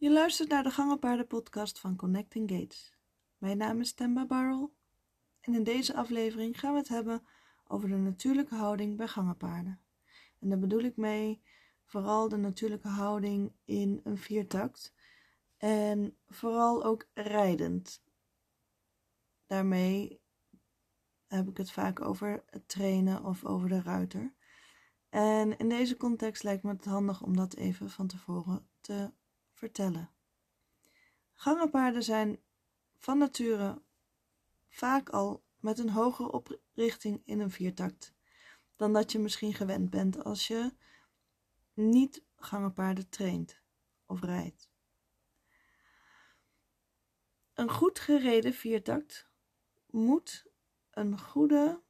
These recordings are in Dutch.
Je luistert naar de Gangenpaarden podcast van Connecting Gates. Mijn naam is Temba Barrel en in deze aflevering gaan we het hebben over de natuurlijke houding bij gangenpaarden. En daar bedoel ik mee vooral de natuurlijke houding in een viertakt en vooral ook rijdend. Daarmee heb ik het vaak over het trainen of over de ruiter. En in deze context lijkt me het handig om dat even van tevoren te vertellen. Gangenpaarden zijn van nature vaak al met een hogere oprichting in een viertakt dan dat je misschien gewend bent als je niet gangenpaarden traint of rijdt. Een goed gereden viertakt moet een goede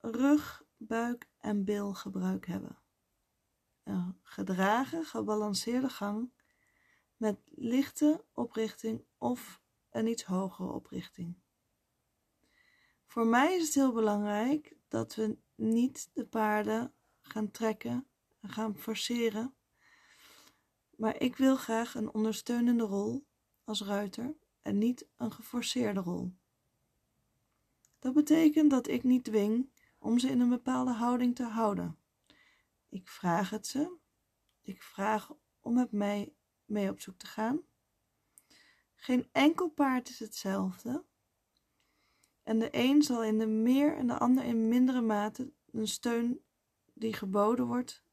rug, buik en bilgebruik hebben. Een gedragen, gebalanceerde gang met lichte oprichting of een iets hogere oprichting. Voor mij is het heel belangrijk dat we niet de paarden gaan trekken en gaan forceren, maar ik wil graag een ondersteunende rol als ruiter en niet een geforceerde rol. Dat betekent dat ik niet dwing om ze in een bepaalde houding te houden. Ik vraag het ze. Ik vraag om met mij mee op zoek te gaan. Geen enkel paard is hetzelfde. En de een zal in de meer en de ander in mindere mate een steun die geboden wordt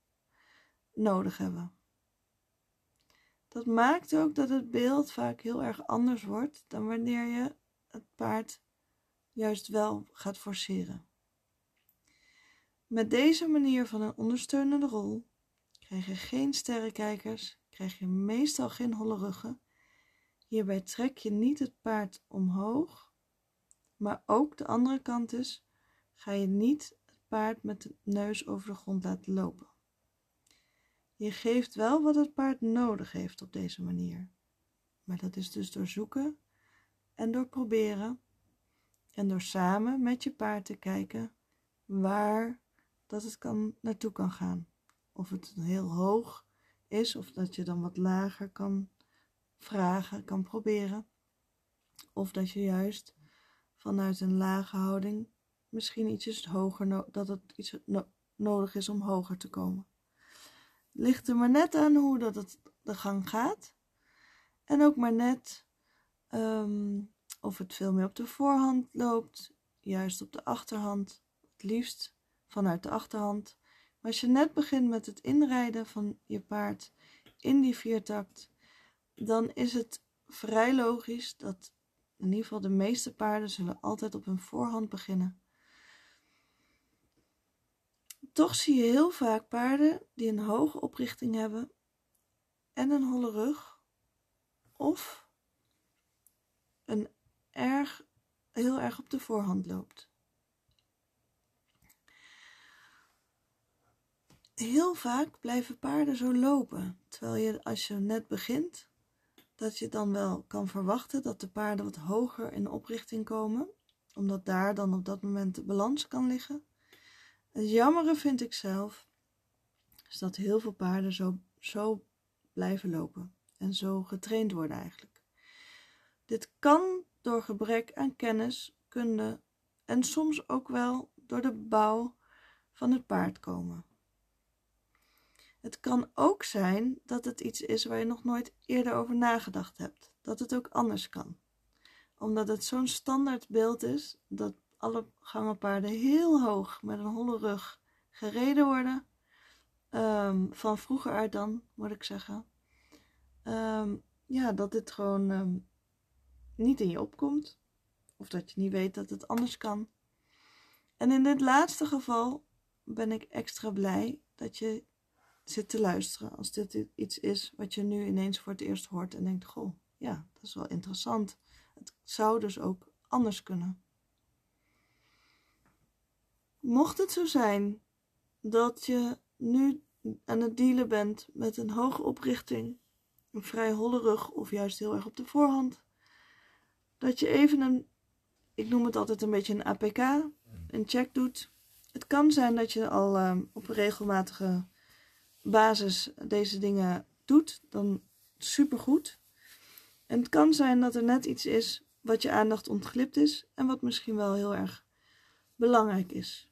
nodig hebben. Dat maakt ook dat het beeld vaak heel erg anders wordt dan wanneer je het paard juist wel gaat forceren. Met deze manier van een ondersteunende rol krijg je geen sterrenkijkers, krijg je meestal geen holle ruggen. Hierbij trek je niet het paard omhoog, maar ook de andere kant is, ga je niet het paard met de neus over de grond laten lopen. Je geeft wel wat het paard nodig heeft op deze manier. Maar dat is dus door zoeken en door proberen en door samen met je paard te kijken waar dat het kan, naartoe kan gaan. Of het heel hoog is, of dat je dan wat lager kan vragen, kan proberen. Of dat je juist vanuit een lage houding misschien ietsjes hoger, dat het iets nodig is om hoger te komen. Ligt er maar net aan hoe dat het de gang gaat. En ook maar net um, of het veel meer op de voorhand loopt, juist op de achterhand, het liefst vanuit de achterhand. Maar als je net begint met het inrijden van je paard in die viertakt, dan is het vrij logisch dat in ieder geval de meeste paarden zullen altijd op hun voorhand beginnen. Toch zie je heel vaak paarden die een hoge oprichting hebben en een holle rug of een erg, heel erg op de voorhand loopt. Heel vaak blijven paarden zo lopen, terwijl je als je net begint, dat je dan wel kan verwachten dat de paarden wat hoger in oprichting komen, omdat daar dan op dat moment de balans kan liggen. Het jammere vind ik zelf, is dat heel veel paarden zo, zo blijven lopen en zo getraind worden eigenlijk. Dit kan door gebrek aan kennis, kunde en soms ook wel door de bouw van het paard komen. Het kan ook zijn dat het iets is waar je nog nooit eerder over nagedacht hebt, dat het ook anders kan. Omdat het zo'n standaard beeld is dat alle gangenpaarden heel hoog met een holle rug gereden worden. Um, van vroeger uit dan, moet ik zeggen. Um, ja, dat dit gewoon um, niet in je opkomt. Of dat je niet weet dat het anders kan. En in dit laatste geval ben ik extra blij dat je zit te luisteren. Als dit iets is wat je nu ineens voor het eerst hoort en denkt: Goh, ja, dat is wel interessant. Het zou dus ook anders kunnen. Mocht het zo zijn dat je nu aan het dealen bent met een hoge oprichting, een vrij holle rug of juist heel erg op de voorhand, dat je even een, ik noem het altijd een beetje een APK, een check doet. Het kan zijn dat je al um, op een regelmatige basis deze dingen doet, dan supergoed. En het kan zijn dat er net iets is wat je aandacht ontglipt is en wat misschien wel heel erg belangrijk is.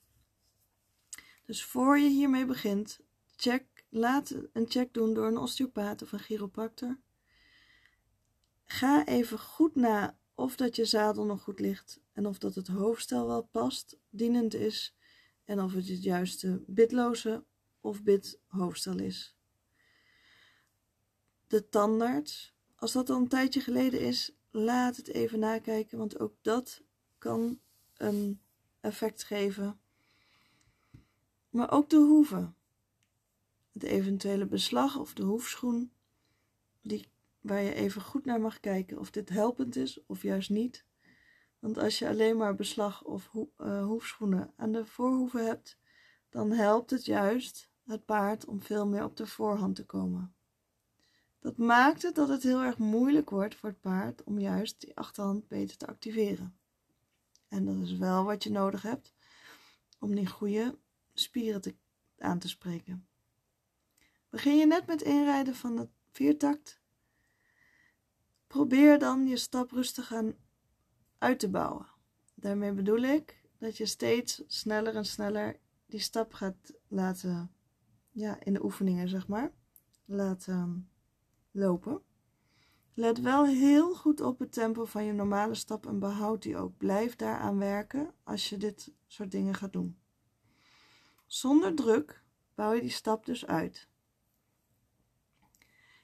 Dus voor je hiermee begint, check, laat een check doen door een osteopaat of een chiropractor. Ga even goed na of dat je zadel nog goed ligt en of dat het hoofdstel wel past, dienend is en of het het juiste bitloze of bit hoofdstel is. De tandarts, als dat al een tijdje geleden is, laat het even nakijken, want ook dat kan een effect geven. Maar ook de hoeven. Het eventuele beslag of de hoefschoen, die, waar je even goed naar mag kijken of dit helpend is of juist niet. Want als je alleen maar beslag of uh, hoefschoenen aan de voorhoeven hebt, dan helpt het juist het paard om veel meer op de voorhand te komen. Dat maakt het dat het heel erg moeilijk wordt voor het paard om juist die achterhand beter te activeren. En dat is wel wat je nodig hebt om die goede spieren te, aan te spreken. Begin je net met inrijden van het viertakt, probeer dan je stap rustig aan uit te bouwen. Daarmee bedoel ik dat je steeds sneller en sneller die stap gaat laten, ja, in de oefeningen zeg maar, laten lopen. Let wel heel goed op het tempo van je normale stap en behoud die ook. Blijf daaraan werken als je dit soort dingen gaat doen. Zonder druk bouw je die stap dus uit.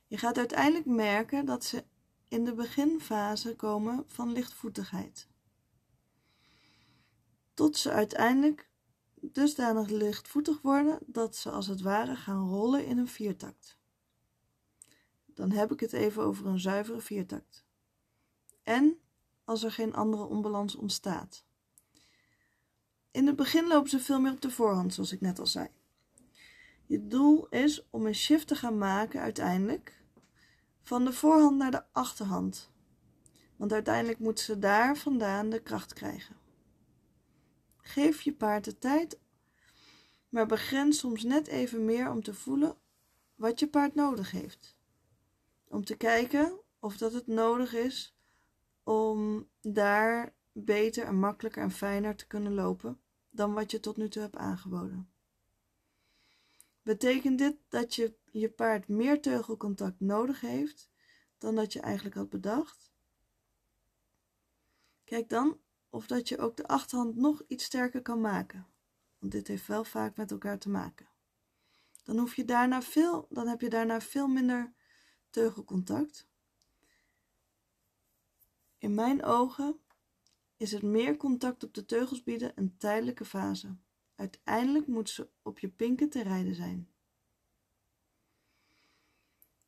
Je gaat uiteindelijk merken dat ze in de beginfase komen van lichtvoetigheid. Tot ze uiteindelijk dusdanig lichtvoetig worden dat ze als het ware gaan rollen in een viertakt. Dan heb ik het even over een zuivere viertakt. En als er geen andere onbalans ontstaat. In het begin lopen ze veel meer op de voorhand, zoals ik net al zei. Je doel is om een shift te gaan maken uiteindelijk van de voorhand naar de achterhand. Want uiteindelijk moet ze daar vandaan de kracht krijgen. Geef je paard de tijd, maar begrens soms net even meer om te voelen wat je paard nodig heeft. Om te kijken of dat het nodig is om daar beter en makkelijker en fijner te kunnen lopen dan wat je tot nu toe hebt aangeboden. Betekent dit dat je je paard meer teugelcontact nodig heeft dan dat je eigenlijk had bedacht? Kijk dan of dat je ook de achterhand nog iets sterker kan maken, want dit heeft wel vaak met elkaar te maken. Dan, hoef je daarna veel, dan heb je daarna veel minder teugelcontact. In mijn ogen is het meer contact op de teugels bieden een tijdelijke fase. Uiteindelijk moet ze op je pinken te rijden zijn.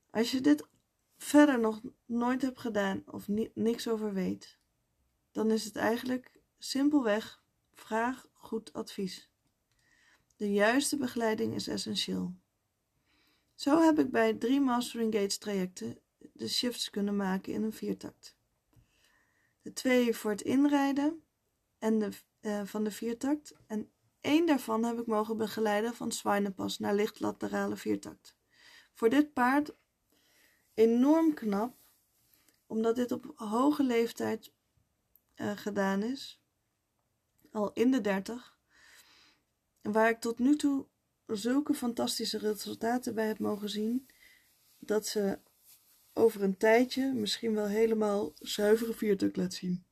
Als je dit verder nog nooit hebt gedaan of niks over weet, dan is het eigenlijk simpelweg vraag goed advies. De juiste begeleiding is essentieel. Zo heb ik bij drie Mastering Gates trajecten de shifts kunnen maken in een viertakt. De twee voor het inrijden en de, uh, van de viertakt en één daarvan heb ik mogen begeleiden van zwijnenpas naar licht laterale viertakt. Voor dit paard enorm knap, omdat dit op hoge leeftijd uh, gedaan is, al in de dertig, waar ik tot nu toe zulke fantastische resultaten bij heb mogen zien, dat ze over een tijdje misschien wel helemaal zuivere viertuk laat zien.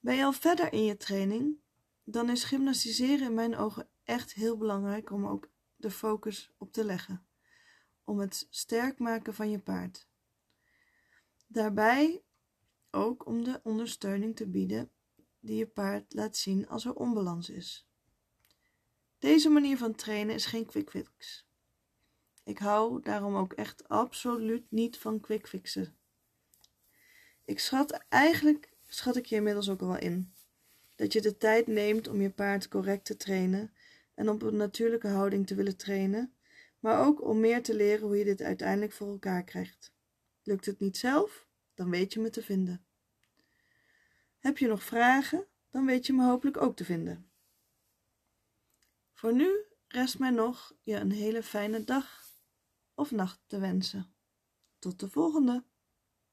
Ben je al verder in je training, dan is gymnastiseren in mijn ogen echt heel belangrijk om ook de focus op te leggen. Om het sterk maken van je paard. Daarbij ook om de ondersteuning te bieden die je paard laat zien als er onbalans is. Deze manier van trainen is geen quick fix. Ik hou daarom ook echt absoluut niet van quick fixen. Ik schat eigenlijk, schat ik je inmiddels ook al wel in, dat je de tijd neemt om je paard correct te trainen en op een natuurlijke houding te willen trainen, maar ook om meer te leren hoe je dit uiteindelijk voor elkaar krijgt. Lukt het niet zelf, dan weet je me te vinden. Heb je nog vragen, dan weet je me hopelijk ook te vinden. Voor nu rest mij nog je een hele fijne dag of nacht te wensen. Tot de volgende!